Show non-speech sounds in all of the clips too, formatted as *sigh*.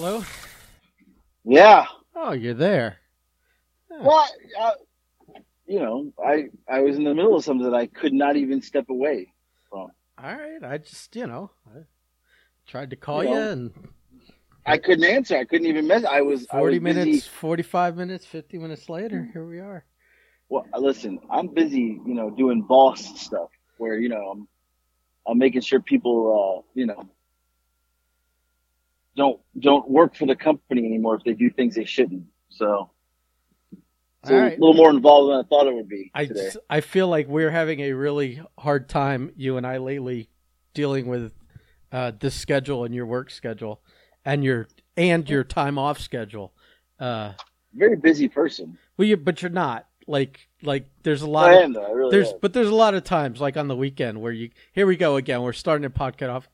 Hello? Yeah. Oh, you're there. Well, uh, you know, I I was in the middle of something that I could not even step away from. All right. I just, you know, I tried to call You you, know, and I couldn't answer. I couldn't even mess. I was I 40 was busy- minutes, 45 minutes, 50 minutes later, here we are. Well, listen, I'm busy, you know, doing boss stuff where you know I'm I'm making sure people, uh, you know, don't don't work for the company anymore if they do things they shouldn't. So it's a little more involved than I thought it would be I, today. I feel like we're having a really hard time, you and I lately, dealing with uh, this schedule and your work schedule and your and your time off schedule. Uh, Very busy person. well, you, but you're not like like there's a lot I of am though. I really there's am. but there's a lot of times like on the weekend where you here we go again we're starting a podcast off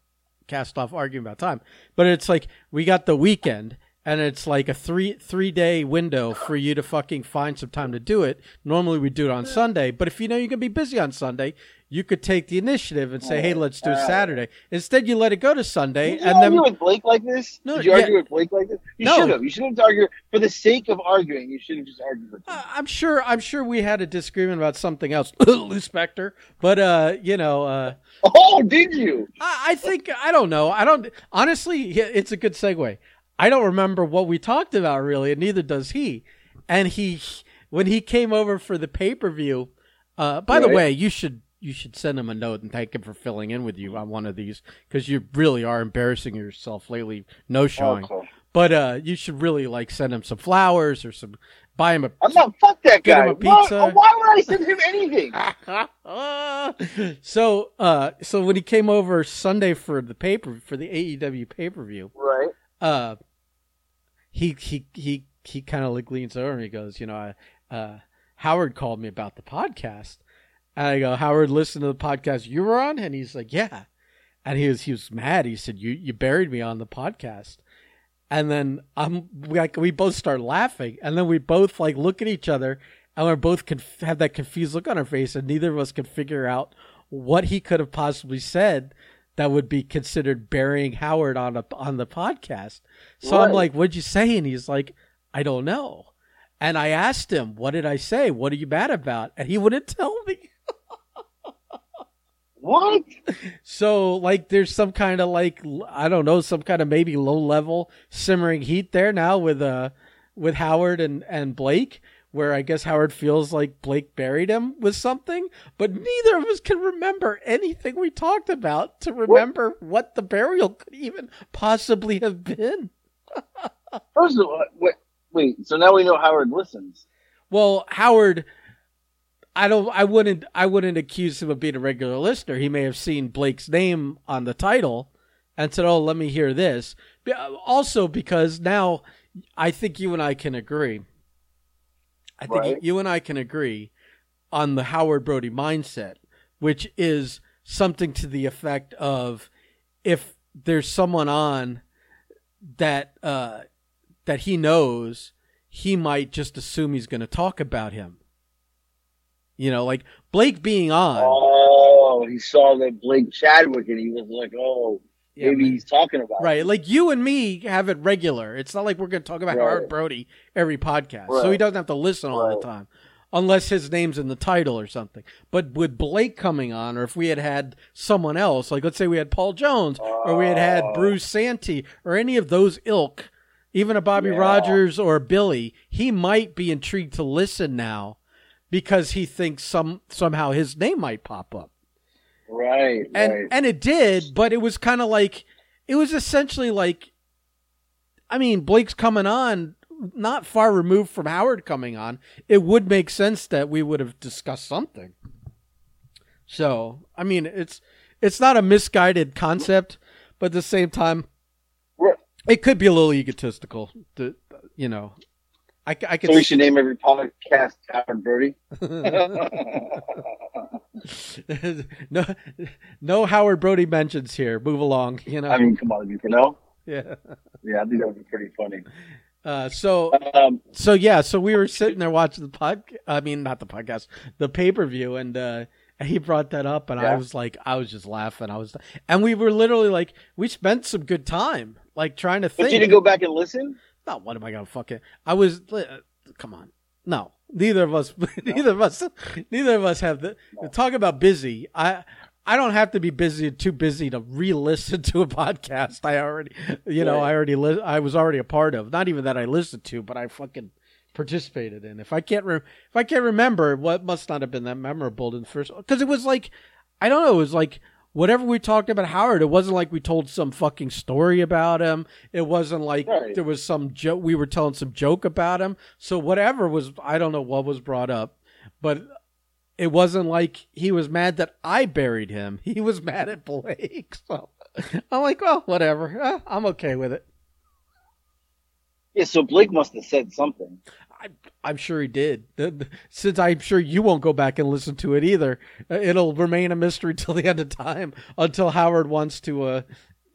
cast off arguing about time. But it's like we got the weekend and it's like a three three day window for you to fucking find some time to do it normally we do it on sunday but if you know you're gonna be busy on sunday you could take the initiative and say hey let's do it saturday instead you let it go to sunday Did you and argue then with Blake like this? No, Did you yeah. argue with Blake like this? You No. should have. You should have argued for the sake of arguing. You should have just argued with him. Uh, I'm sure. I'm sure we had a disagreement about something else, *laughs* Lou Spector. But uh, you know, uh, Oh, did you? I, I think I don't know. I don't honestly. It's a good segue. I don't remember what we talked about really, and neither does he. And he, when he came over for the pay per view. Uh, by the way, you should you should send him a note and thank him for filling in with you on one of these because you really are embarrassing yourself lately, no showing. Okay. But uh, you should really like send him some flowers or some buy him a I'm not. Fuck that guy. him a Why, why would I send him anything? *laughs* so uh so when he came over Sunday for the paper for the AEW pay per view, right. Uh he he he he kind of like leans over and he goes, you know, I, uh Howard called me about the podcast. And I go, Howard, listen to the podcast you were on, and he's like, yeah. And he was he was mad. He said, you you buried me on the podcast. And then I'm like we both start laughing, and then we both like look at each other, and we're both conf- have that confused look on our face, and neither of us can figure out what he could have possibly said that would be considered burying Howard on a on the podcast. So I'm like, "What'd you say?" And he's like, "I don't know." And I asked him, "What did I say? What are you mad about?" And he wouldn't tell me. *laughs* What? So like, there's some kind of like I don't know, some kind of maybe low level simmering heat there now with uh with Howard and and Blake. Where I guess Howard feels like Blake buried him with something, but neither of us can remember anything we talked about to remember what the burial could even possibly have been. *laughs* First of all, wait, wait. So now we know Howard listens. Well, Howard, I don't, I wouldn't, I wouldn't accuse him of being a regular listener. He may have seen Blake's name on the title and said, "Oh, let me hear this." Uh, also, because now I think you and I can agree. I think Right. you and I can agree on the Howard Brody mindset, which is something to the effect of if there's someone on that uh, that he knows, he might just assume he's going to talk about him. You know, like Blake being on. Oh, he saw that Blake Chadwick and he was like, oh, Yeah, maybe man. he's talking about it. Right, like you and me have it regular. It's not like we're going to talk about Right. Howard Brody every podcast, so he doesn't have to listen all Right. the time, unless his name's in the title or something. But with Blake coming on, or if we had had someone else, like let's say we had Paul Jones, or we had had Oh. Bruce Santee, or any of those ilk, even a Bobby Yeah. Rogers or a Billy, he might be intrigued to listen now because he thinks some somehow his name might pop up Right, and right. and it did, but it was kind of like it was essentially like, I mean, Blake's coming on, not far removed from Howard coming on. It would make sense that we would have discussed something. So, I mean, it's it's not a misguided concept, but at the same time, it could be a little egotistical. To, you know, I could. so we should name every podcast Howard Brody. *laughs* *laughs* no, no Howard Brody mentions here. Move along. You know. I mean, come on, you know? yeah. Yeah, I think that would be pretty funny. Uh, so Um, so yeah, so we were sitting there watching the pod. I mean, not the podcast, the pay per view, and uh, he brought that up, and I was like, I was just laughing. I was, and we were literally like, we spent some good time, like trying to But think. you didn't go back and listen. No, what am I gonna fucking? I was. uh, Come on, no. Neither of us. *laughs* Neither of us. Neither of us have the. Talk about busy. I. I don't have to be busy, too busy to re-listen to a podcast. I already, you know, Right. I already, li- I was already a part of. Not even that I listened to, but I fucking participated in. If I can't, re- if I can't remember, what must not have been that memorable in the first, because it was like, I don't know, it was like whatever we talked about Howard. It wasn't like we told some fucking story about him. It wasn't like Right. there was some joke. We were telling some joke about him. So whatever was, I don't know what was brought up, but it wasn't like he was mad that I buried him. *laughs* He was mad at Blake. *laughs* So I'm like, well, whatever. Eh, I'm okay with it. Yeah, so Blake must have said something. I, I'm sure he did. *laughs* Since I'm sure you won't go back and listen to it either, uh, it'll remain a mystery *laughs* till the end of time until Howard wants to uh,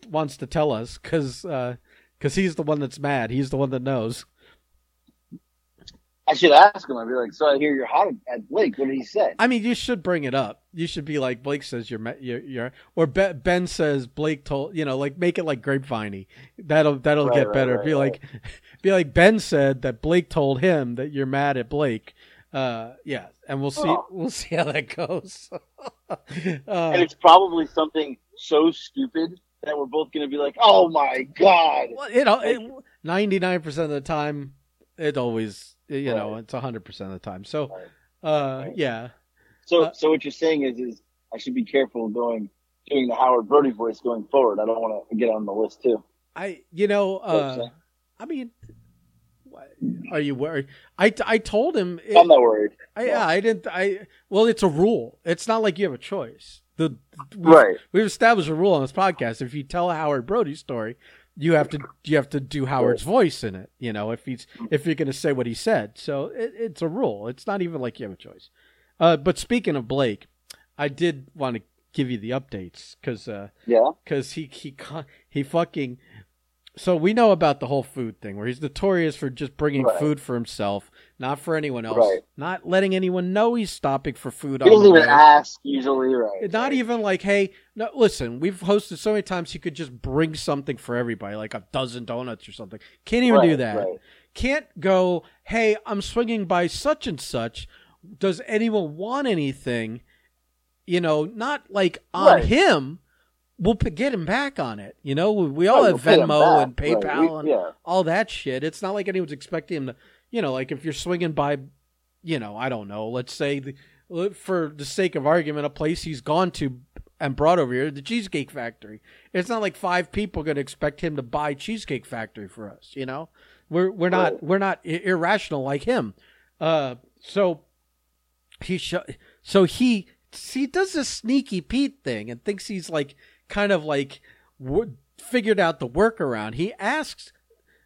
wants to tell us because because he's the one that's mad. He's the one that knows. I should ask him. I'd be like, "So I hear you're hot at Blake. What did he say?" I mean, you should bring it up. You should be like Blake says you're you're, you're or Be- Ben says Blake told you know like make it like grapeviney. That'll that'll Right, get right, better. right, be like *laughs* be like Ben said that Blake told him that you're mad at Blake. Uh, yeah, and we'll see Oh. we'll see how that goes. *laughs* uh, and it's probably something so stupid that we're both going to be like, "Oh my god!" well, you know, ninety nine percent of the time, it always you know Right. it's hundred percent of the time. So, uh, Right. yeah, So, Uh, so what you're saying is, is I should be careful going doing the Howard Brody voice going forward. I don't want to get on the list too. I you know uh. I mean, what- are you worried? I, I told him. It, I'm not worried. I, yeah, I didn't. I well, it's a rule. It's not like you have a choice. The we've, Right. We've established a rule on this podcast. If you tell a Howard Brody story, you have to you have to do Howard's voice in it. You know, if he's if you're going to say what he said. So it, it's a rule. It's not even like you have a choice. Uh, but speaking of Blake, I did want to give you the updates because Yeah. because he he he fucking. So we know about the whole food thing, where he's notorious for just bringing Right. food for himself, not for anyone else, Right. not letting anyone know he's stopping for food. He doesn't the even ask usually, right? Not right. even like, hey, no, listen, we've hosted so many times he could just bring something for everybody, like a dozen donuts or something. Can't even do that. right. Can't go, hey, I'm swinging by such and such. Does anyone want anything? You know, not like on Right. him. We'll p- get him back on it. You know, we, we all Right, have we'll Venmo and. Right, PayPal we- and yeah. all that shit. It's not like anyone's expecting him to, you know, like if you're swinging by, you know, I don't know, let's say, the, for the sake of argument, a place he's gone to and brought over here, the Cheesecake Factory. It's not like five people going to expect him to buy Cheesecake Factory for us, you know? We're we're not Right. we're not irrational like him. Uh, so he sh- so he he does this sneaky Pete thing and thinks he's like kind of like w- figured out the workaround. He asks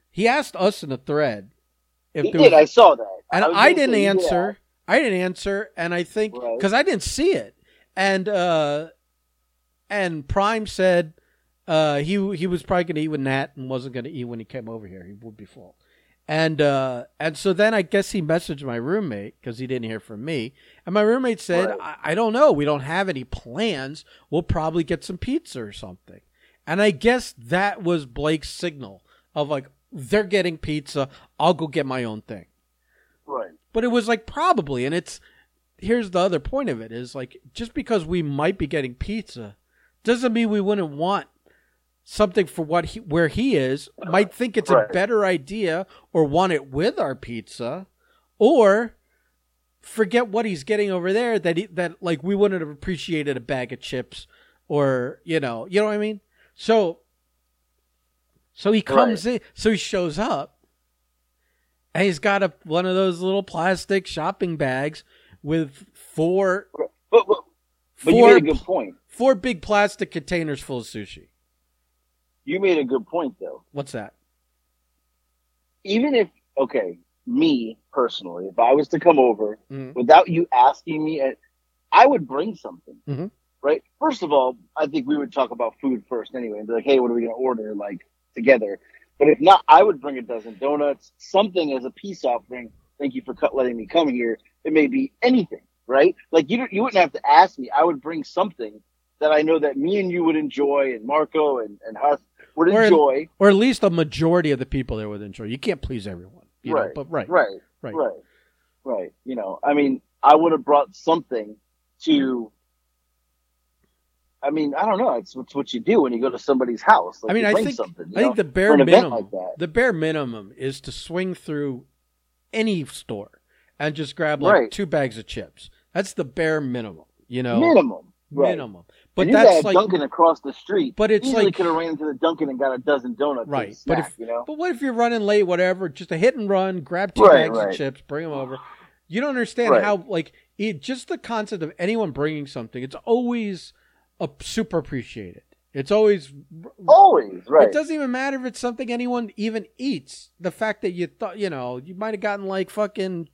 he asked us in a thread if He did. was, I saw that. and was I, didn't say, yeah. answer. I didn't answer, and I think Right. because I didn't see it, and uh, and Prime said uh, he he was probably going to eat with Nat and wasn't going to eat when he came over here. He would be full, and uh, and so then I guess he messaged my roommate because he didn't hear from me, and my roommate said, Right. I, "I don't know. We don't have any plans. We'll probably get some pizza or something." And I guess that was Blake's signal of like they're getting pizza. I'll go get my own thing Right. but it was like probably and it's here's the other point of it is like just because we might be getting pizza doesn't mean we wouldn't want something for what he where he is might think it's a better idea or want it with our pizza or forget what he's getting over there that he, that like we wouldn't have appreciated a bag of chips or you know you know what i mean so so he comes in so he shows up and he's got a one of those little plastic shopping bags with four But, but, but you made a good point. four big plastic containers full of sushi. You made a good point though. What's that? Even if okay, me personally, if I was to come over Mhm. without you asking me, I would bring something. Mhm. Right. First of all, I think we would talk about food first anyway, and be like, "Hey, what are we going to order?" Like together. But if not, I would bring a dozen donuts, something as a peace offering. Thank you for cut, letting me come here. It may be anything, right? Like you you wouldn't have to ask me. I would bring something that I know that me and you would enjoy, and Marco and and Huss would Or- enjoy. or at least a majority of the people there would enjoy. You can't please everyone, you know, Right. but right, Right, right. right, right. You know, I mean, I would have brought something to. Mm-hmm. I mean, I don't know. It's, it's what you do when you go to somebody's house. Like I mean, I bring think something. I think the bare minimum, like that. the bare minimum is to swing through any store and just grab like Right. two bags of chips. That's the bare minimum, you know, minimum, right. minimum. But And that's like, Dunkin' across the street. But it's Easily like- could have ran into the Dunkin' and got a dozen donuts. Right, Right, but if- you know, but what if you're running late, whatever? Just a hit and run, grab two Right, bags right. of chips, bring them over. You don't understand how like it, just the concept of anyone bringing something. It's always super appreciated. It's always always right. It doesn't even matter if it's something anyone even eats. The fact that you thought, you know, you might have gotten like fucking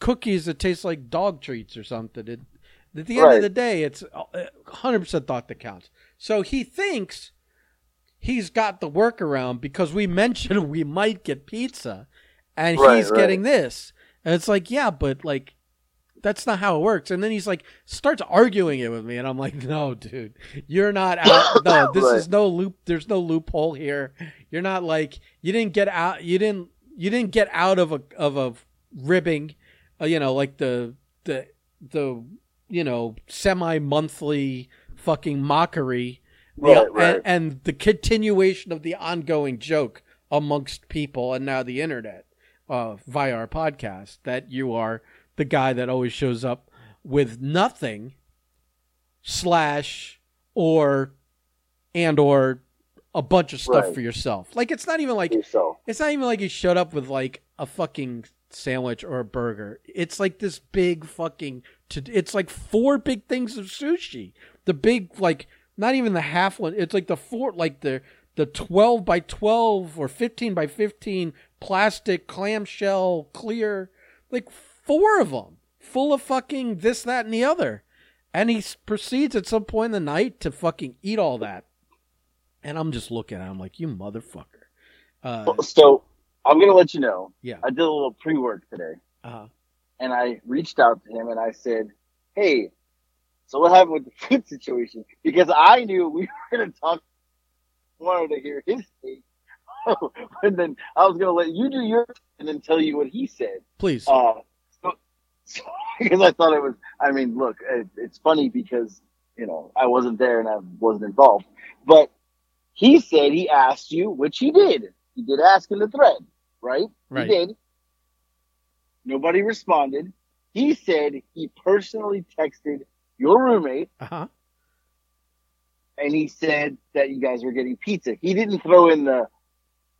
cookies that taste like dog treats or something. It, at the end of the day, it's uh, 100% thought that counts. So he thinks he's got the workaround because we *laughs* mentioned we might get pizza and Right, he's right. getting this. And it's like, yeah, but like, that's not how it works. And then he's like, starts arguing it with me. And I'm like, no, dude, you're not out. *laughs* No, this Right. is no loop. There's no loophole here. You're not like, you didn't get out. You didn't, you didn't get out of a, of a ribbing, uh, you know, like the, the, the, you know, semi monthly fucking mockery. The- Right, right. And, and the continuation of the ongoing joke amongst people and now the internet uh, via our podcast that you are the guy that always shows up with nothing slash or and or a bunch of stuff Right. for yourself. Like it's not even like yourself. it's not even like he showed up with like a fucking sandwich or a burger. It's like this big fucking. To, it's like four big things of sushi. The big like not even the half one. It's like the four like the the twelve by twelve or fifteen by fifteen plastic clamshell clear like four of them full of fucking this that and the other. And he proceeds at some point in the night to fucking eat all that. And I'm just looking at him like, you motherfucker. Uh, So I'm gonna let you know. yeah. I did a little pre-work today, Uh, and I reached out to him and I said, "Hey, so what happened with the food *laughs* situation?" Because I knew we *laughs* were gonna talk. Wanted to hear his take, *laughs* and then I was gonna let you do yours and then tell you what he said. please. Uh, because I thought it was. I mean, look, it, it's funny because you know I wasn't there and I wasn't involved, but he said he asked you, which he did. He did ask in the thread, right? Right. He did. Nobody responded. He said he personally texted your roommate Uh huh. and he said that you guys were getting pizza. He didn't throw in the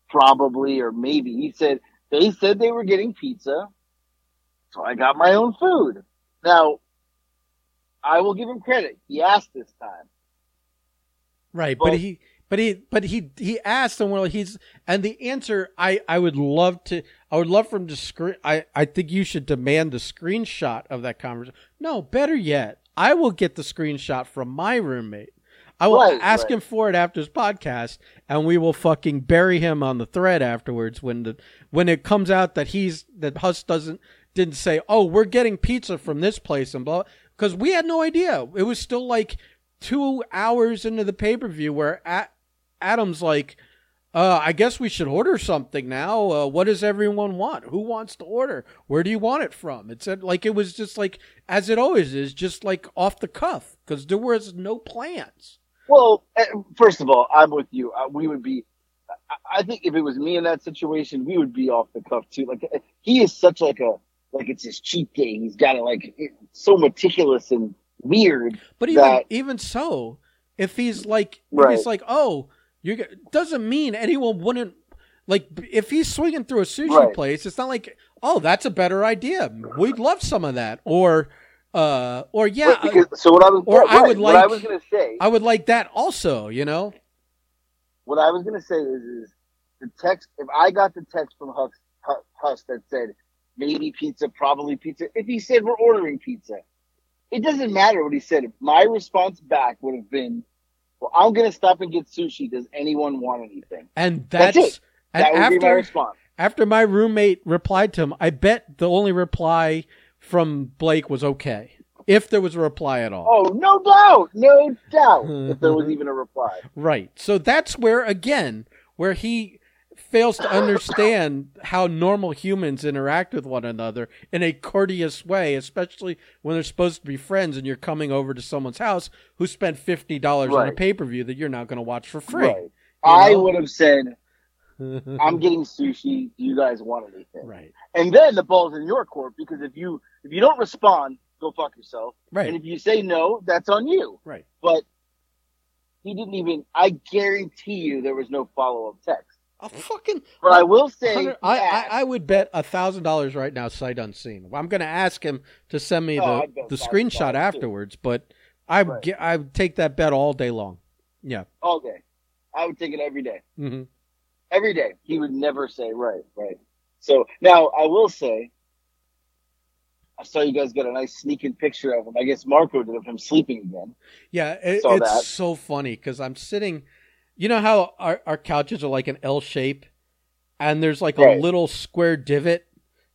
probably or maybe. He said they said they were getting pizza, so I got my own food. Now, I will give him credit. He asked this time. Right, but Well- he, but he, but he, he asked and Well, he's and the answer. I, I would love to. I would love for him to screen. I, I think you should demand the screenshot of that conversation. No, better yet, I will get the screenshot from my roommate. I will Right, ask right. him for it after his podcast, and we will fucking bury him on the thread afterwards when the when it comes out that he's that Huss doesn't didn't say, oh, we're getting pizza from this place and blah, because we had no idea. It was still like two hours into the pay per view where A- Adam's like, uh, I guess we should order something now. Uh, what does everyone want? Who wants to order? Where do you want it from? It said like it was just like as it always is, just like off the cuff because there was no plans. Well, eh, first of all, I'm with you. Uh, We would be. I- I think if it was me in that situation, we would be off the cuff too. Like eh, he is such like a like it's his cheat day. He's got it like it's so meticulous and weird. But even that- even so, if he's like, if he's like, oh, you doesn't mean anyone wouldn't like if he's swinging through a sushi Right. place. It's not like, oh, that's a better idea. We'd love some of that, or, uh, or yeah, Right, because, so what I was or I right, would what I like- was gonna say. I would like that also. You know, what I was gonna say is, is the text. If I got the text from Huss, Hu- Huss that said maybe pizza, probably pizza. If he said we're ordering pizza, it doesn't matter what he said. My response back would have been, "Well, I'm gonna stop and get sushi. Does anyone want anything?" and That's that's, it. and That would be my response. after my roommate replied to him, I bet the only reply from Blake was okay, if there was a reply at all. Oh, no doubt, no doubt, *laughs* if there was even a reply. Right. So that's where again, where he fails to understand how normal humans interact with one another in a courteous way, especially when they're supposed to be friends and you're coming over to someone's house who spent fifty dollars on a pay per view that you're not going to watch for free. Right. I know? would have said, *laughs* "I'm getting sushi. Do you guys want anything?" right. And then the ball's in your court because if you if you don't respond, go fuck yourself. Right. And if you say no, that's on you. Right. But he didn't even. I guarantee you, there was no follow up text. I'll fucking. But I will say, I, I, I would bet a thousand dollars right now, sight unseen. I'm going to ask him to send me Oh, the, the $1,000 screenshot too. afterwards, but I would Right. get, I would take that bet all day long. Yeah. all day. I would take it every day. hmm Every day. He would never say right, right. So now I will say, I saw you guys got a nice sneaking picture of him. I guess Marco did of him sleeping again. Yeah, it, it's that. so funny because I'm sitting. You know how our, our couches are like an L shape, and there's like a little square divot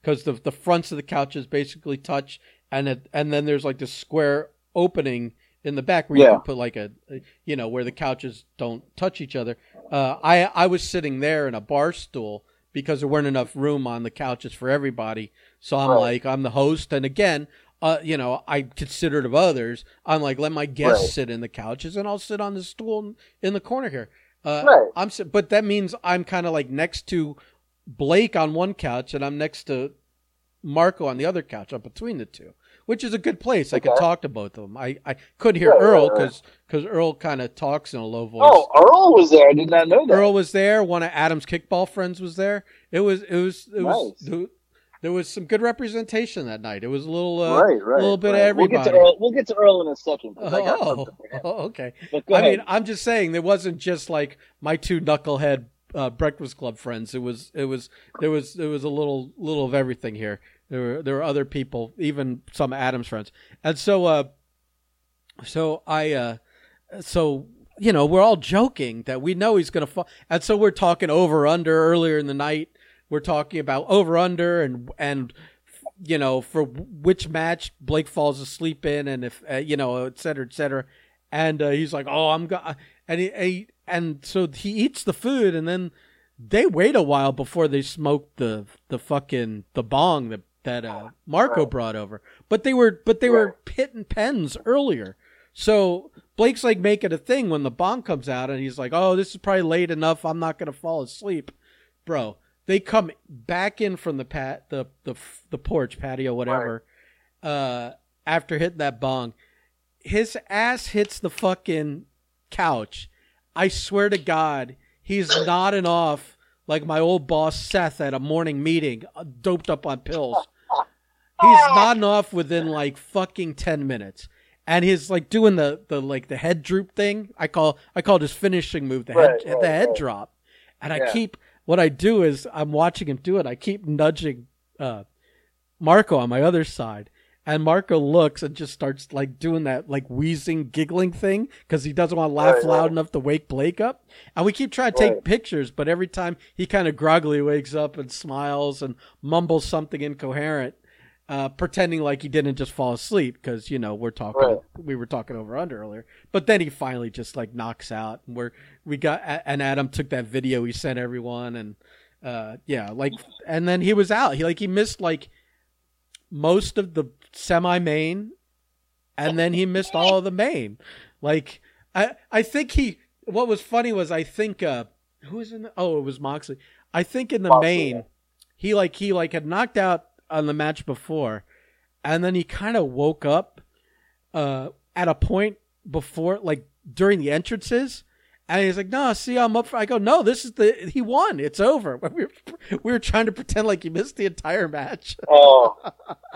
because the the fronts of the couches basically touch, and it, and then there's like this square opening in the back where you can put like a, a- you know, where the couches don't touch each other. Uh, I I was sitting there in a bar stool because there weren't enough room on the couches for everybody. So I'm Right. like, I'm the host, and again, uh, you know, I considerate of others. I'm like, let my guests Right. sit in the couches, and I'll sit on the stool in- the corner here. Uh, Right. I'm, but that means I'm kind of like next to Blake on one couch, and I'm next to Marco on the other couch. I'm between the two, which is a good place. I could talk to both of them. I, I couldn't hear Right, Earl right. because Earl kind of talks in a low voice. Oh, Earl was there. I did not know that. Earl was there. One of Adam's kickball friends was there. It was it was it was Nice. There was some good representation that night. It was a little uh, right, right. a little bit right. of everybody. We'll get to Earl. We'll get to Earl in a second. 'cause I got Oh, something for him. *laughs* oh, okay. I mean, I'm just saying there wasn't just like my two knucklehead uh, Breakfast Club friends. It was it was there was there was a little little of everything here. There were there were other people, even some Adams friends, and so uh, so I uh, so you know we're all joking that we know he's gonna fall, and so we're talking over under earlier in the night. We're talking about over under and and you know for which match Blake falls asleep in, and if uh, you know et cetera et cetera. And uh, he's like, "Oh, I'm go," and he, he and so he eats the food, and then they wait a while before they smoke the the fucking the bong that that uh, Marco Right. brought over. But they were but they were Right. hitting pens earlier. So Blake's like making a thing when the bong comes out, and he's like, "Oh, this is probably late enough. I'm not gonna fall asleep, bro." They come back in from the pat the the the porch patio whatever, uh, after hitting that bong. His ass hits the fucking couch. I swear to God, he's *coughs* nodding off like my old boss Seth at a morning meeting, uh, doped up on pills. He's *laughs* nodding off within like fucking ten minutes, and he's like doing the the like the head droop thing. I call I call it his finishing move, the Right, head right, the head right. drop. And I keep what I do is I'm watching him do it. I keep nudging uh, Marco on my other side. And Marco looks and just starts like doing that like wheezing, giggling thing because he doesn't want to laugh Right, loud right. enough to wake Blake up. And we keep trying to take Right. pictures, but every time he kind of groggily wakes up and smiles and mumbles something incoherent, uh, pretending like he didn't just fall asleep because you know we're talking Right. we were talking over under earlier. But then he finally just like knocks out, and we're we got and Adam took that video he sent everyone, and uh, yeah, like and then he was out. He like he missed like most of the semi main, and then he missed all of the main. Like I I think he what was funny was I think uh who was in the, oh it was Moxley. I think in the Moxley, main he like he like had knocked out on the match before, and then he kind of woke up uh at a point before like during the entrances. And he's like, "No, see, I'm up." For, I go, "No, this is the he won. It's over." *laughs* We were, we were trying to pretend like he missed the entire match, *laughs* Oh, *laughs*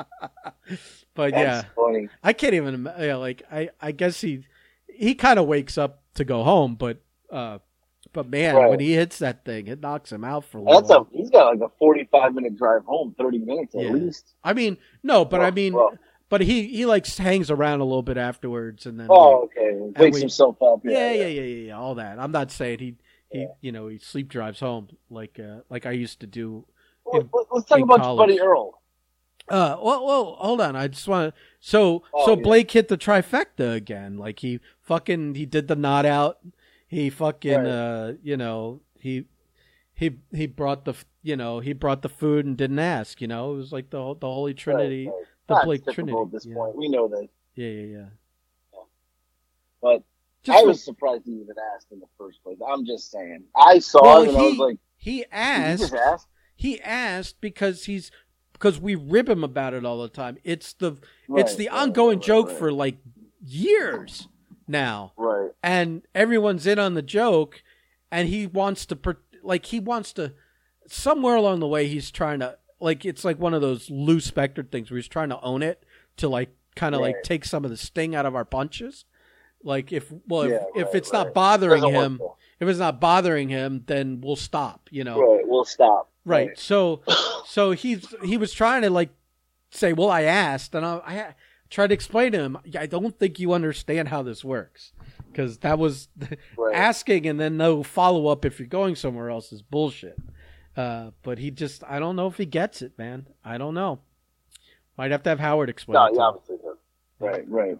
but that's yeah, funny. I can't even yeah, like I I guess he he kind of wakes up to go home, but uh but man, Right. when he hits that thing, it knocks him out for a little That's a he's got like a forty-five minute drive home, thirty minutes at Yeah. least. I mean, no, but I mean, well. but he he like hangs around a little bit afterwards and then Oh, okay. Wakes we- himself up. yeah, yeah, yeah, yeah, yeah, all that. I'm not saying he he Yeah. you know, he sleep drives home like uh like I used to do. Let- Let's talk in about college. Buddy Earl. Uh, well, well, hold on. I just want to. So, Oh, so yeah. Blake hit the trifecta again. Like he fucking he did the not out. He fucking Right. uh, you know, he he he brought the you know he brought the food and didn't ask. You know, it was like the the Holy Trinity. Right, right. the Not Blake Trinity, At this yeah. point, we know that. Yeah, yeah, yeah. But Just I was surprised he even asked in the first place. I'm just saying. I saw Well, it and I he- was like, he "Did you asked. just ask?" He asked because he's because we rib him about it all the time. It's the it's the right, ongoing right, joke right. for like years now. Right. and everyone's in on the joke and he wants to like he wants to somewhere along the way he's trying to like it's like one of those Lou Spector things where he's trying to own it to like kind of like take some of the sting out of our punches like if well if, Yeah, if right, it's right. not bothering Doesn't him if it's not bothering him then we'll stop you know Right. We'll stop. right so *coughs* so he's he was trying to like say well i asked and i, I tried to explain to him i don't think you understand how this works because that was Right. asking and then no follow-up if you're going somewhere else is bullshit uh, but he just i don't know if he gets it man i don't know might have to have howard explain No, it to he obviously does. Right. Right.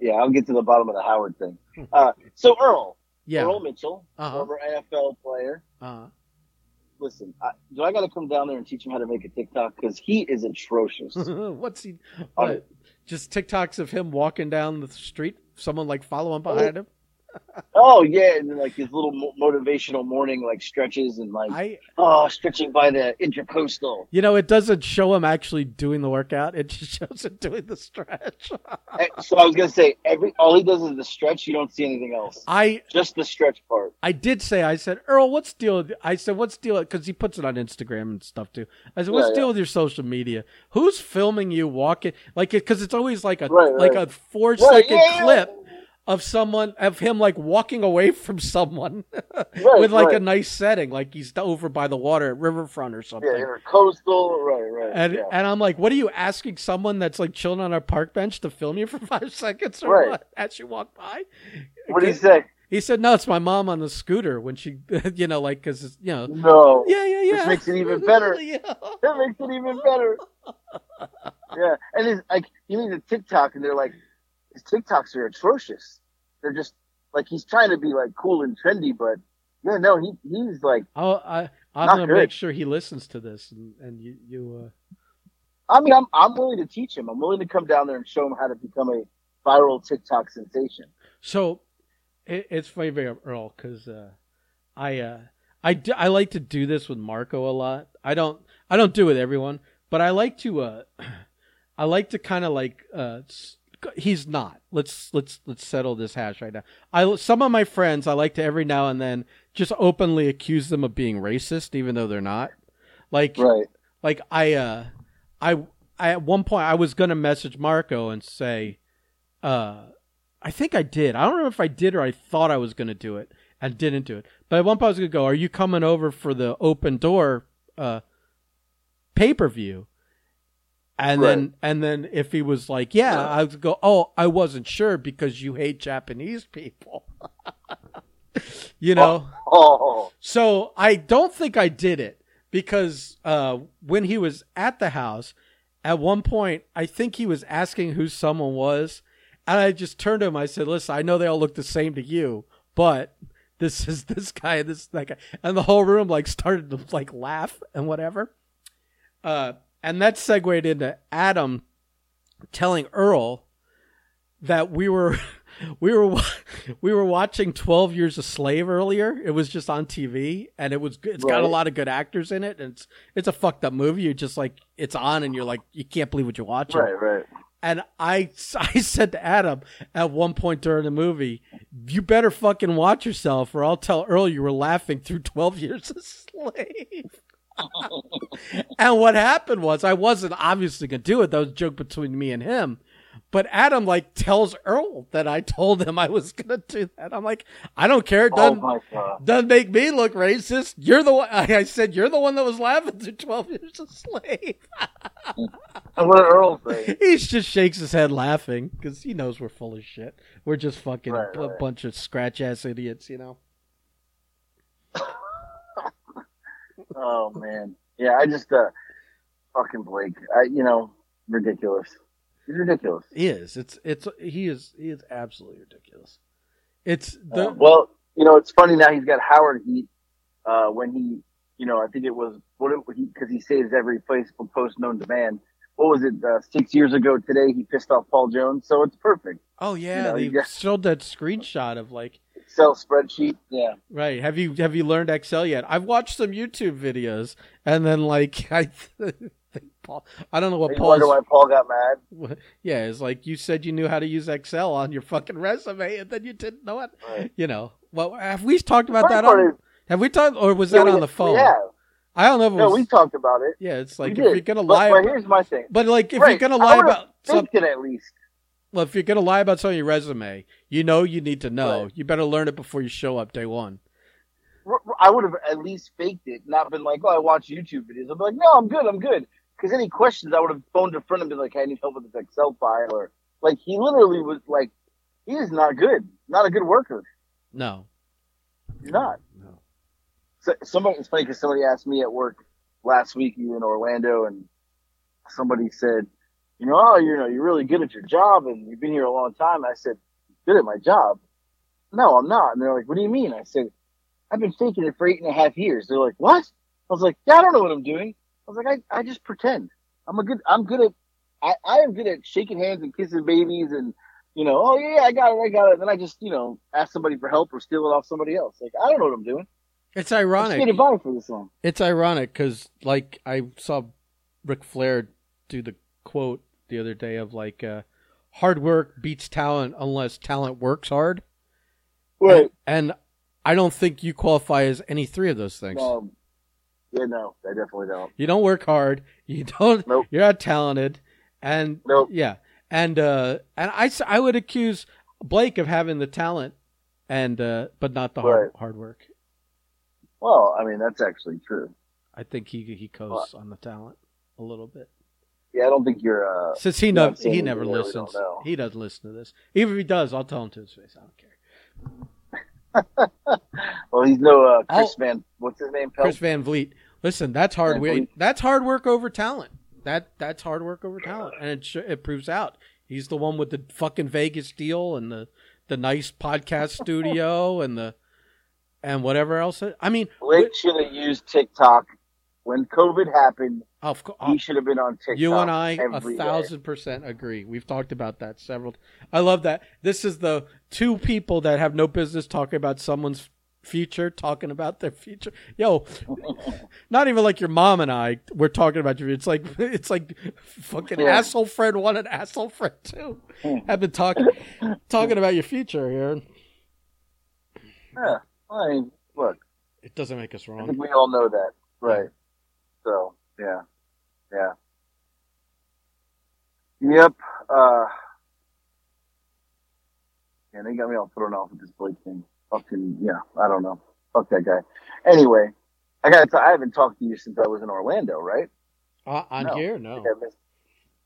Yeah, I'll get to the bottom of the Howard thing. Uh, so Earl, yeah Earl Mitchell, Uh-huh. former NFL player. uh, Listen, I, do I got to come down there and teach him how to make a TikTok? Because he is atrocious. *laughs* what's he what just tiktoks of him walking down the street someone like following behind him oh yeah, and then like his little mo- motivational morning like stretches and like i oh stretching by the intercoastal. You know, it doesn't show him actually doing the workout. It just *laughs* shows him doing the stretch. Eh, so I was gonna say every all he does is the stretch. You don't see anything else. I Just the stretch part. I did say I said Earl, what's deal? I said what's deal because he puts it on Instagram and stuff too. I said what's Yeah, deal yeah. with your social media? Who's filming you walking like because it's always like a Right, like right. a four second Right, second yeah, yeah. clip of someone of him like walking away from someone *laughs* Right, with like right. a nice setting, like he's over by the water at Riverfront or something. Yeah, intercoastal. Right, right. And yeah. and I'm like, what are you asking someone that's like chilling on a park bench to film you for *laughs* five seconds or Right. what as you walk by? what do you say? He said, no, it's my mom on the scooter when she, *laughs* you know, like because you know, No. yeah, yeah, yeah. Which makes it even better. yeah. That makes it even better. yeah, and it's like he made a TikTok, and they're like, his TikToks are atrocious. They're just like he's trying to be like cool and trendy, but yeah, no, he he's like. I'll, I, I'm gonna good. make sure he listens to this and, and you, you. Uh, I mean, I'm I'm willing to teach him. I'm willing to come down there and show him how to become a viral TikTok sensation. So it, it's funny, very Earl, because uh, I uh, I do, I like to do this with Marco a lot. I don't I don't do it with everyone, but I like to uh, *clears throat* I like to kind of like uh, s- he's not. Let's let's let's settle this hash right now. I some of my friends I like to every now and then just openly accuse them of being racist, even though they're not. Like Right. like I uh I I at one point I was gonna message Marco and say, uh I think I did. I don't remember if I did or I thought I was gonna do it and didn't do it. But at one point I was gonna go, Are you coming over for the open door uh pay per view? And then and then if he was like, Yeah, I would go, Oh, I wasn't sure because you hate Japanese people. *laughs* you know? Oh, So I don't think I did it because uh, when he was at the house, at one point, I think he was asking who someone was. And I just turned to him. I said, listen, I know they all look the same to you, but this is *laughs* this guy, and this is that guy. And the whole room like started to like laugh and whatever. Uh, and that segued into Adam telling Earl that we were *laughs* we were *laughs* we were watching 12 years a slave earlier. It was just on tv and it was it's got a lot of good actors in it. And it's it's a fucked up movie. You just like it's on and you're like you can't believe what you're watching right, right. and I, *laughs* I said to Adam at one point during the movie, you better fucking watch yourself or I'll tell Earl you were laughing through 12 years a slave. And what happened was I wasn't obviously going to do it. That was a joke between me and him. But Adam like tells Earl that I told him I was going to do that. I'm like, I don't care. It Oh doesn't, god. doesn't make me look racist. You're the one. *laughs* I said, you're the one that was laughing through 12 years a slave. *laughs* And what did Earl say? *laughs* He just shakes his head laughing because he knows we're full of shit. We're just fucking Right, a right. bunch of scratch ass idiots, you know. Oh man, yeah. I just uh, fucking Blake. I you know ridiculous. He's ridiculous. He is. It's it's he is he is absolutely ridiculous. It's the Uh, well, you know, it's funny now. He's got Howard Heat. Uh, when he, you know, I think it was what because he, 'cause he saves every Facebook post known to man. What was it? Uh, six years ago today, he pissed off Paul Jones. So it's perfect. oh yeah, you know, they just- showed that screenshot of like Excel spreadsheet. Yeah. right. Have you have you learned Excel yet? I've watched some YouTube videos and then like *laughs* I think Paul I don't know what You wonder why Paul got mad. yeah it's like you said you knew how to use Excel on your fucking resume and then you didn't know it. Right. You know. Well, have we talked about that on? is- Have we talked or was Yeah, that we- on the phone? Yeah. I don't know if No, was. we talked about it. yeah, it's like if you're gonna but, lie, but about, here's my thing. but like if Right. you're gonna lie about some, faked it at least. Well, if you're gonna lie about something on your resume, you know you need to know. Right. You better learn it before you show up day one. I would have at least faked it, not been like, oh, I watch YouTube videos. I'd be like, no, I'm good, I'm good. Because any questions, I would have phoned a friend and been like, hey, I need help with this Excel file. Or, like, he literally was like, he is not good. Not a good worker. No, He's not. no. So, somebody, it's funny because somebody asked me at work last week, you in Orlando, and somebody said, you know, oh, you know, you're really good at your job and you've been here a long time. I said, good at my job. No, I'm not. And they're like, what do you mean? I said, I've been faking it for eight and a half years. They're like, what? I was like, yeah, I don't know what I'm doing. I was like, I, I just pretend. I'm a good, I'm good at, I, I am good at shaking hands and kissing babies and, you know, oh yeah, I got it, I got it. And then I just, you know, ask somebody for help or steal it off somebody else. Like, I don't know what I'm doing. It's I ironic. by for this long. It's ironic because, like, I saw Ric Flair do the quote the other day of like, uh, "Hard work beats talent unless talent works hard." Right. And I don't think you qualify as any three of those things. Um, yeah, no, I definitely don't. You don't work hard. You don't. Nope. You're not talented. And Nope. yeah, and uh, and I, I would accuse Blake of having the talent, and uh, but not the hard Right. hard work. Well, I mean, that's actually true. I think he he goes on the talent a little bit. Yeah, I don't think you're. Uh, Since he no, he never listens. He doesn't listen to this. Even if he does, I'll tell him to his face. I don't care. *laughs* well, he's no uh, Chris I'll- Van. What's his name? Chris Van Vliet. Listen, that's hard work. That's hard work over talent. That that's hard work over talent, and it sh- it proves out. He's the one with the fucking Vegas deal and the the nice podcast studio *laughs* and the and whatever else. I mean, Blake should have used TikTok when COVID happened. of course, He uh, should have been on TikTok. You and I, a every day. thousand percent agree. We've talked about that several. I love that. This is the two people that have no business talking about someone's future, talking about their future. Yo, *laughs* not even like your mom and I. We're talking about your. It's like it's like fucking Yeah. asshole friend one and asshole friend two. Have been talking talking about your future here. Yeah, I mean, look, It doesn't make us wrong. we all know that, right? So, yeah, yeah. Yep. Uh, yeah, they got me all thrown off with this Blake thing. Fucking, yeah, I don't know. Fuck that guy. Anyway, I got. to I haven't talked to you since I was in Orlando, right? Uh, on No. here, no. I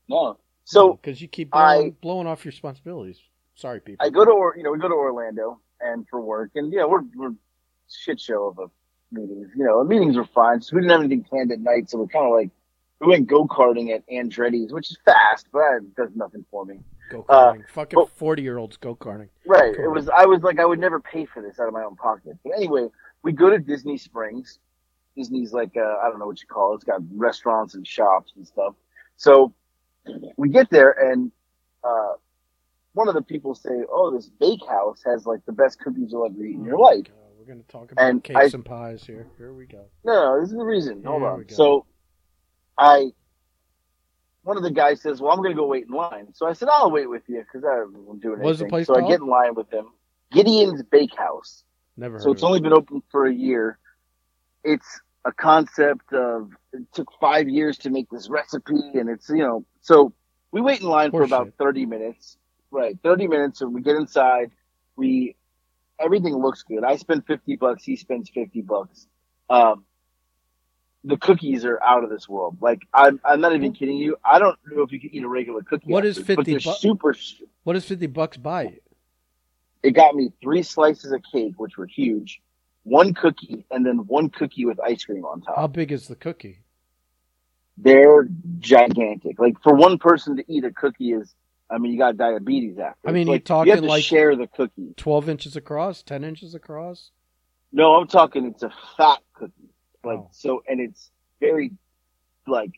No. So because you keep I- blowing, blowing off your responsibilities. Sorry, people. I go to, Or- you know, we go to Orlando and for work, and yeah, we're we're shit show of a meetings. You know, the meetings were fine. So we didn't have anything planned at night, so we're kind of like we went go karting at Andretti's, which is fast, but it does nothing for me. Go Uh, karting. Fucking forty year olds go karting. Right. Cool. It was. I was like, I would never pay for this out of my own pocket. But anyway, we go to Disney Springs. Disney's like, uh, I don't know what you call it. It's got restaurants and shops and stuff. So we get there, and uh, one of the people say, "Oh, this bakehouse has like the best cookies you'll ever eat in your Oh life." God, We're gonna talk about And cakes I- and pies here. Here we go. No, no, this is the reason. Hold on. So I, one of the guys says, "Well, I'm going to go wait in line." So I said, "I'll wait with you because I'm doing What's the place so I get in line with him. Gideon's Bakehouse. Never. So it's only been open for a year. It's a concept of it took five years to make this recipe, and it's you know so we wait in line for about thirty minutes, right? Thirty minutes, and we get inside. We everything looks good. I spend fifty bucks. He spends fifty bucks. Um, the cookies are out of this world. Like I'm, I'm not even kidding you. I don't know if you can eat a regular cookie. What is 50 they're bu- super. What does fifty bucks buy you? It got me three slices of cake, which were huge, one cookie, and then one cookie with ice cream on top. How big is the cookie? they're gigantic. Like for one person to eat a cookie is, I mean, you got diabetes after. I mean, It's you're like, talking you have to like- share the cookie. Twelve inches across, ten inches across. No, I'm talking. It's a fat cookie. Like Oh. so, and it's very like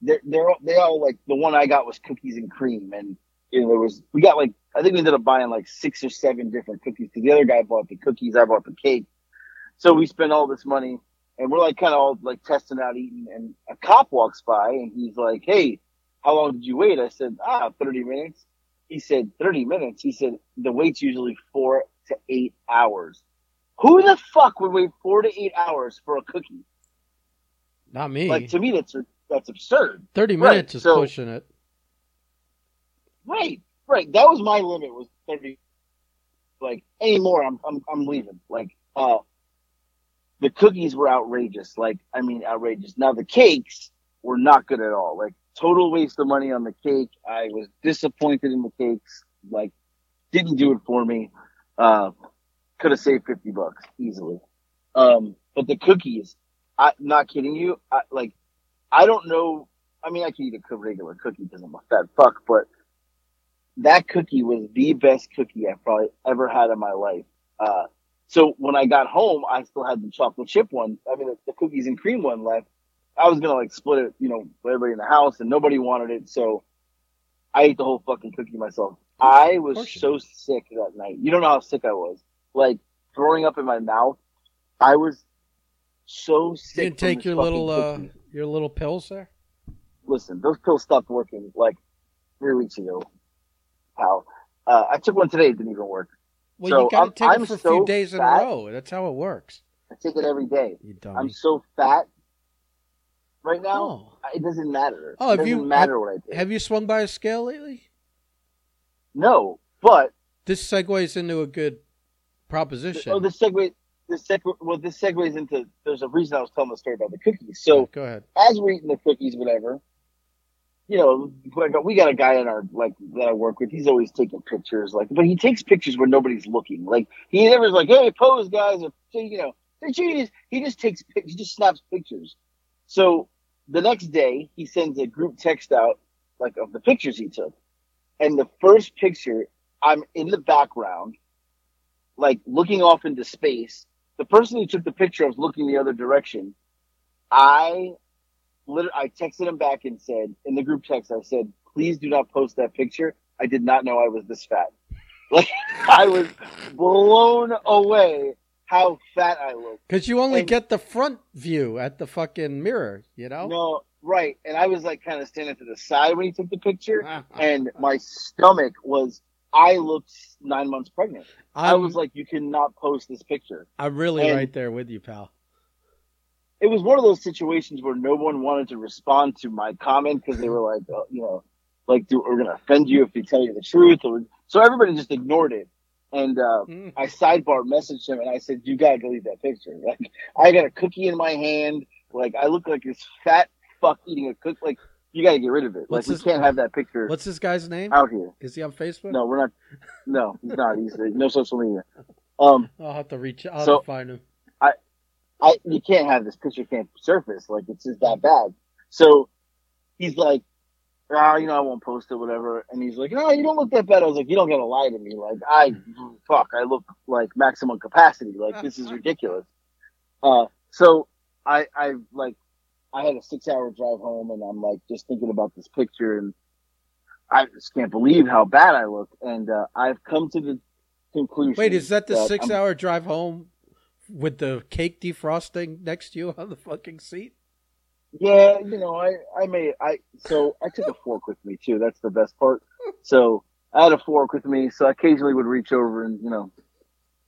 they're they're all- they all like the one I got was cookies and cream, and you know there was we got like I think we ended up buying like six or seven different cookies. The other guy bought the cookies, I bought the cake. So we spent all this money, and we're like kind of all like testing out eating. And a cop walks by, and he's like, "Hey, how long did you wait?" I said, "Ah, 30 minutes." He said, 30 minutes. He said, the wait's usually four to eight hours. Who the fuck would wait four to eight hours for a cookie? Not me. Like to me, that's that's absurd. Thirty right, minutes is so- pushing it. Right, right. That was my limit was thirty. Like anymore, I'm I'm I'm leaving. Like uh, the cookies were outrageous. Like I mean, outrageous. Now the cakes were not good at all. Like total waste of money on the cake. I was disappointed in the cakes. Like didn't do it for me. Uh, could have saved fifty bucks easily. Um, but the cookies, I not kidding you. I, like I don't know. I mean, I can eat a regular cookie because I'm a fat fuck, but that cookie was the best cookie I've probably ever had in my life. Uh, so when I got home, I still had the chocolate chip one. I mean, the, the cookies and cream one left. I was gonna like split it, you know, with everybody in the house, and nobody wanted it, so I ate the whole fucking cookie myself. I was you so sick that night. You don't know how sick I was. Like throwing up in my mouth. I was so You sick. didn't take your little uh your little pills there. Listen, those pills stopped working like three weeks ago. Pal, uh, I took one today. It didn't even work. Well, So, you got to I'm- take I'm it for a so few days in a fat. row. That's how it works. I take it every day. You I'm so fat right now. Oh. It doesn't matter. Oh, it have doesn't you- matter what I take. Have you swung by a scale lately? no, but This segues into a good proposition. oh, this segue. This segue. Well, this segues into. There's a reason I was telling the story about the cookies. So go ahead. as we're eating the cookies, whatever, you know, we got- a guy in our like that I work with. He's always taking pictures, like, but he takes pictures where nobody's looking. Like he never's like, "Hey, pose, guys," or you know, cheese. He just takes he just snaps pictures. So the next day, he sends a group text out like of the pictures he took, and the first picture, I'm in the background, like looking off into space. The person who took the picture, was looking the other direction. I literally, I texted him back and said, in the group text, I said, please do not post that picture. I did not know I was this fat. *laughs* Like, I was blown away how fat I look. Because you only And- get the front view at the fucking mirror, you know? No, right. And I was like kind of standing to the side when he took the picture, *laughs* and my stomach was, I looked nine months pregnant. i I'm, was like, you cannot post this picture. I'm really and- right there with you, pal. it was one of those situations where no one wanted to respond to my comment because they were like, uh, you know, like do, we're gonna offend you if we tell you the truth, or so everybody just ignored it. And uh, Mm. I sidebar messaged him and I said, "You gotta delete that picture. *laughs* Like, I got a cookie in my hand. Like, I look like this fat fuck eating a cookie. Like, you gotta get rid of it. Like, What's we can't have that picture What's this guy's name? out here. Is he on Facebook? No, we're not. No, *laughs* he's not. He's no social media. Um, I'll have to reach. I'll So- find him. I, I you can't have this picture can't surface like it's just that bad. So he's like, ah, you know, I won't post it, whatever. And he's like, no, you don't look that bad. I was like, you don't gotta lie to me. Like I, fuck, I look like maximum capacity. Like this is ridiculous. Uh, so I, I like, I had a six hour drive home and I'm like just thinking about this picture and I just can't believe how bad I look. And, uh, I've come to the conclusion. Wait, is that the I'm- six-hour drive home with the cake defrosting next to you on the fucking seat? Yeah, you know, I, I may, I, so I took a fork with me too. That's the best part. So I had a fork with me, so I occasionally would reach over and, you know,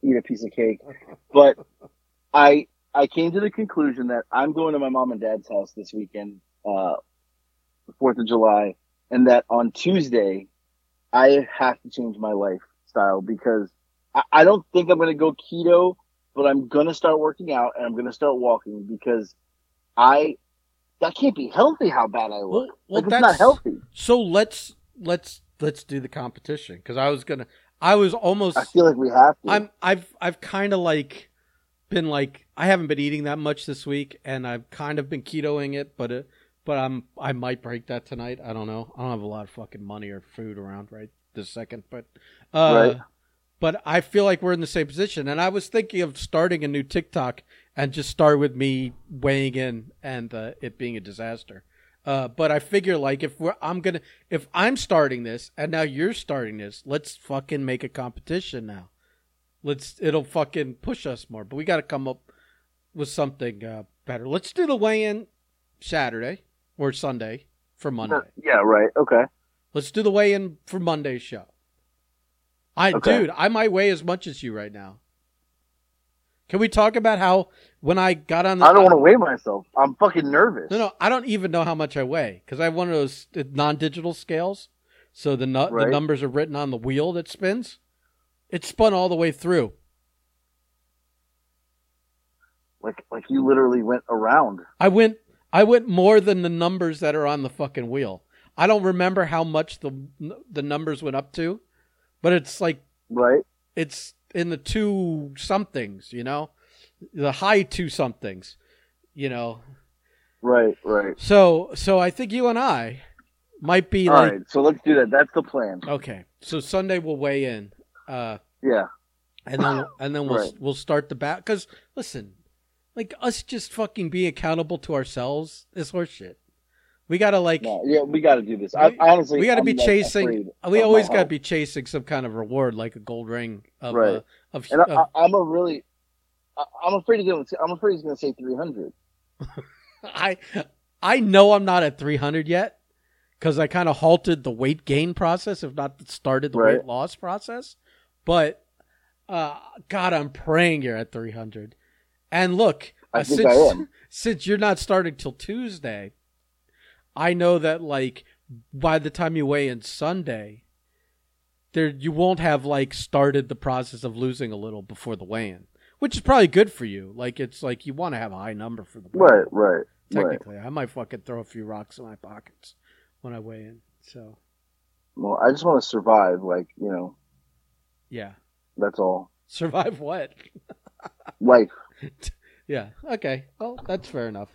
eat a piece of cake. But I, I came to the conclusion that I'm going to my mom and dad's house this weekend, uh, 4th of July, and that on Tuesday, I have to change my lifestyle because I, I don't think I'm going to go keto, but I'm going to start working out and I'm going to start walking because I, that can't be healthy how bad I look. Well, well, like, it's that's not healthy. So let's let's let's do the competition because I was gonna. I was almost. I feel like we have to. I'm I've I've kind of like been like I haven't been eating that much this week, and I've kind of been ketoing it, but it, but I'm I might break that tonight. I don't know. I don't have a lot of fucking money or food around right this second, but uh, Right. But I feel like we're in the same position, and I was thinking of starting a new TikTok and just start with me weighing in and uh, it being a disaster. Uh, but I figure like if we're I'm gonna if I'm starting this and now you're starting this, let's fucking make a competition now. Let's it'll fucking push us more. But we got to come up with something uh, better. Let's do the weigh-in Saturday or Sunday for Monday. Yeah, right. Okay. Let's do the weigh-in for Monday's show. I Okay. dude, I might weigh as much as you right now. Can we talk about how when I got on the I don't want to weigh myself. I'm fucking nervous. No, no, I don't even know how much I weigh because I have one of those uh, non-digital scales. So the nu- the numbers are written on the wheel that spins. It spun all the way through. Like, like you literally went around. I went I went more than the numbers that are on the fucking wheel. I don't remember how much the the numbers went up to, but it's like Right. it's in the two somethings, you know, the high two somethings, you know. Right. Right. So so I think you and I might be All like right. So let's do that. That's the plan. okay. So Sunday we'll weigh in, uh, Yeah. and then and then we'll Right. we'll start the bat. Because listen, like us just fucking being accountable to ourselves is horseshit. We gotta like No, yeah, we got to do this. I, We- honestly, we got to I'm, be like, chasing. We always got to be chasing some kind of reward, like a gold ring of Right. uh, of, And of I, I'm a really, I, I'm afraid he's gonna. I'm afraid he's gonna say 300. *laughs* I I know I'm not at 300 yet because I kind of halted the weight gain process, if not started the Right. weight loss process. But uh, God, I'm praying you're at 300. And look, I uh, think since I am. *laughs* since you're not starting till Tuesday, I know that like by the time you weigh in Sunday, there you won't have like started the process of losing a little before the weigh-in, which is probably good for you. Like it's like you want to have a high number for the weigh-in Right. Right. Right. technically. I might fucking throw a few rocks in my pockets when I weigh in. So Well, I just want to survive. Like you know, yeah, that's all. survive what? *laughs* Life. yeah. Okay. Well, that's fair enough.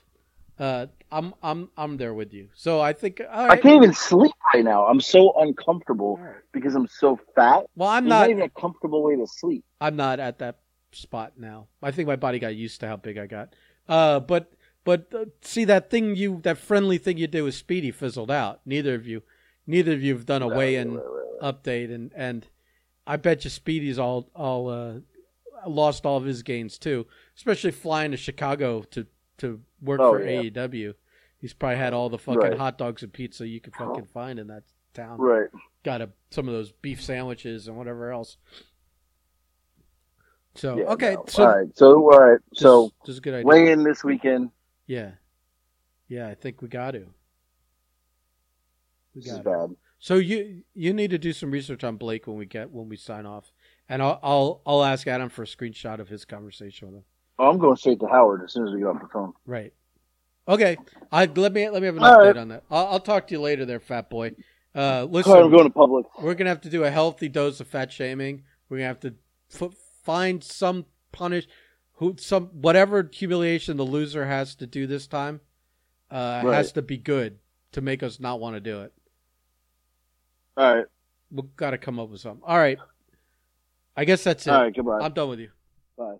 Uh, I'm I'm I'm there with you. So I think I can't even sleep right now. I'm so uncomfortable right. because I'm so fat. Well, I'm not. not even a comfortable way to sleep. I'm not at that spot now. I think my body got used to how big I got. Uh, but but uh, see that thing you that friendly thing you did with Speedy fizzled out. Neither of you, neither of you have done a weigh in Right, right, right. update, and and I bet you Speedy's all all uh, lost all of his gains too, especially flying to Chicago to to work Oh, for yeah. AEW. He's probably had all the fucking Right. hot dogs and pizza you could fucking find in that town. Right. Got a, some of those beef sandwiches and whatever else. So Yeah, okay, no. so all right. So all right. this, So this is a good idea. weigh in this weekend. Yeah, yeah, I think we got to. We This is got to. bad. So you you need to do some research on Blake when we get when we sign off, and I'll I'll, I'll ask Adam for a screenshot of his conversation with him. Oh, I'm going straight to Howard as soon as we get off the phone. Right. Okay. I let me let me have an All update right. on that. I'll, I'll talk to you later, there, fat boy. Uh, listen, right, I'm going to public. we're gonna have to do a healthy dose of fat shaming. We're gonna have to f- find some punish who some whatever humiliation the loser has to do this time uh, Right. has to be good to make us not want to do it. All right. We've got to come up with something. All right. I guess that's it. All right. Goodbye. I'm done with you. Bye.